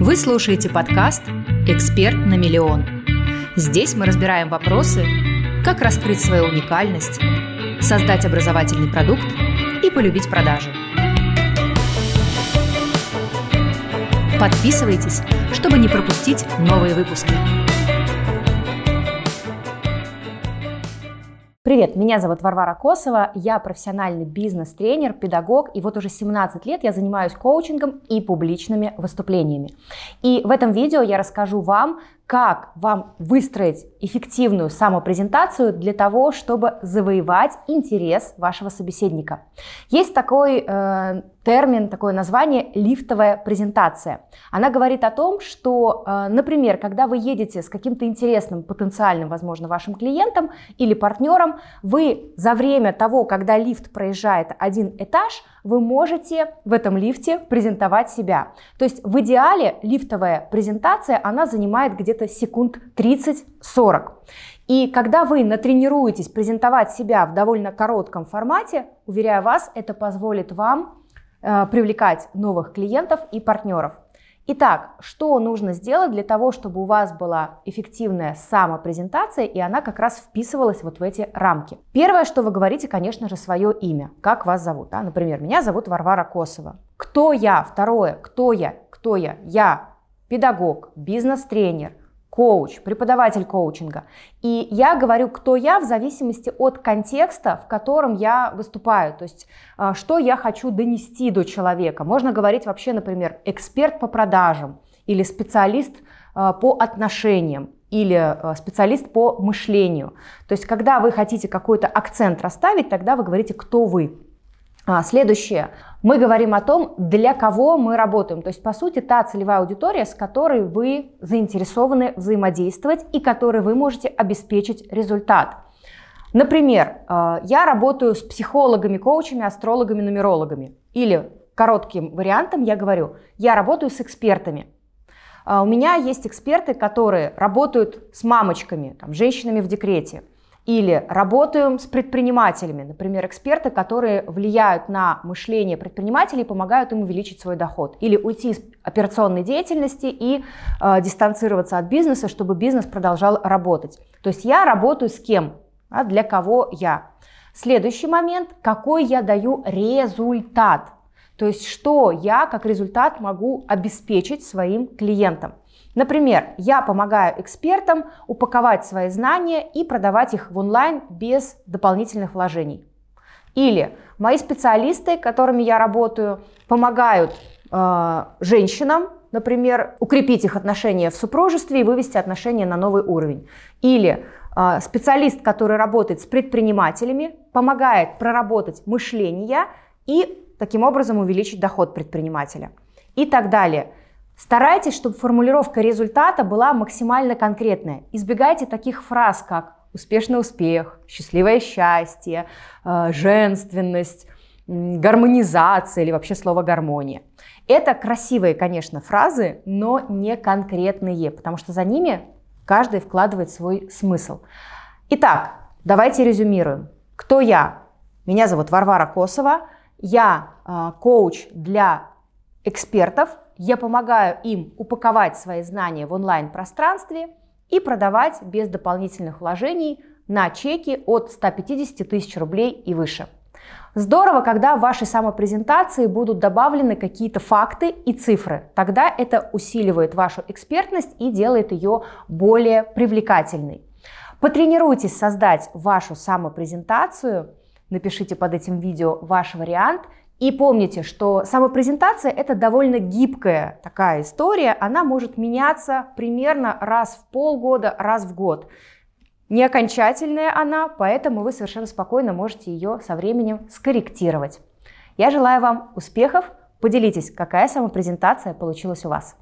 Вы слушаете подкаст «Эксперт на миллион». Здесь мы разбираем вопросы, как раскрыть свою уникальность, создать образовательный продукт и полюбить продажи. Подписывайтесь, чтобы не пропустить новые выпуски. Привет, меня зовут Варвара Косова, я профессиональный бизнес-тренер, педагог, и вот уже 17 лет я занимаюсь коучингом и публичными выступлениями. И в этом видео я расскажу вам, как вам выстроить эффективную самопрезентацию для того, чтобы завоевать интерес вашего собеседника. Есть такой э, термин, такое название лифтовая презентация. Она говорит о том, что, э, например, когда вы едете с каким-то интересным потенциальным, возможно, вашим клиентом или партнером, вы за время того, когда лифт проезжает один этаж, вы можете в этом лифте презентовать себя. То есть в идеале лифтовая презентация, она занимает где-то секунд 30-40. И когда вы натренируетесь презентовать себя в довольно коротком формате, уверяю вас, это позволит вам э, привлекать новых клиентов и партнеров. Итак, что нужно сделать для того, чтобы у вас была эффективная самопрезентация, и она как раз вписывалась вот в эти рамки? Первое, что вы говорите, конечно же, свое имя. Как вас зовут? Да? Например, меня зовут Варвара Косова. Кто я? Второе, кто я? Кто я? Я педагог, бизнес-тренер, коуч, преподаватель коучинга. И я говорю, кто я в зависимости от контекста, в котором я выступаю. То есть, а, что я хочу донести до человека. Можно говорить вообще, например, эксперт по продажам или специалист а, по отношениям или а, специалист по мышлению. То есть, когда вы хотите какой-то акцент расставить, тогда вы говорите, кто вы. А, следующее. Мы говорим о том, для кого мы работаем. То есть, по сути, та целевая аудитория, с которой вы заинтересованы взаимодействовать и которой вы можете обеспечить результат. Например, а, я работаю с психологами, коучами, астрологами, нумерологами. Или коротким вариантом я говорю, я работаю с экспертами. А, у меня есть эксперты, которые работают с мамочками, там, женщинами в декрете. Или работаем с предпринимателями, например, эксперты, которые влияют на мышление предпринимателей и помогают им увеличить свой доход. Или уйти из операционной деятельности и э, дистанцироваться от бизнеса, чтобы бизнес продолжал работать. То есть я работаю с кем, а для кого я. Следующий момент, какой я даю результат. То есть что я как результат могу обеспечить своим клиентам. Например, я помогаю экспертам упаковать свои знания и продавать их в онлайн без дополнительных вложений. Или мои специалисты, которыми я работаю, помогают э, женщинам, например, укрепить их отношения в супружестве и вывести отношения на новый уровень. Или э, специалист, который работает с предпринимателями, помогает проработать мышление и таким образом увеличить доход предпринимателя. И так далее. Старайтесь, чтобы формулировка результата была максимально конкретная. Избегайте таких фраз, как успешный успех, счастливое счастье, э, женственность, гармонизация или вообще слово гармония. Это красивые, конечно, фразы, но не конкретные, потому что за ними каждый вкладывает свой смысл. Итак, давайте резюмируем. Кто я? Меня зовут Варвара Косова. Я э, коуч для экспертов, я помогаю им упаковать свои знания в онлайн-пространстве и продавать без дополнительных вложений на чеки от 150 тысяч рублей и выше. Здорово, когда в вашей самопрезентации будут добавлены какие-то факты и цифры. Тогда это усиливает вашу экспертность и делает ее более привлекательной. Потренируйтесь создать вашу самопрезентацию, напишите под этим видео ваш вариант – и помните, что самопрезентация это довольно гибкая такая история, она может меняться примерно раз в полгода, раз в год. Не окончательная она, поэтому вы совершенно спокойно можете ее со временем скорректировать. Я желаю вам успехов, поделитесь, какая самопрезентация получилась у вас.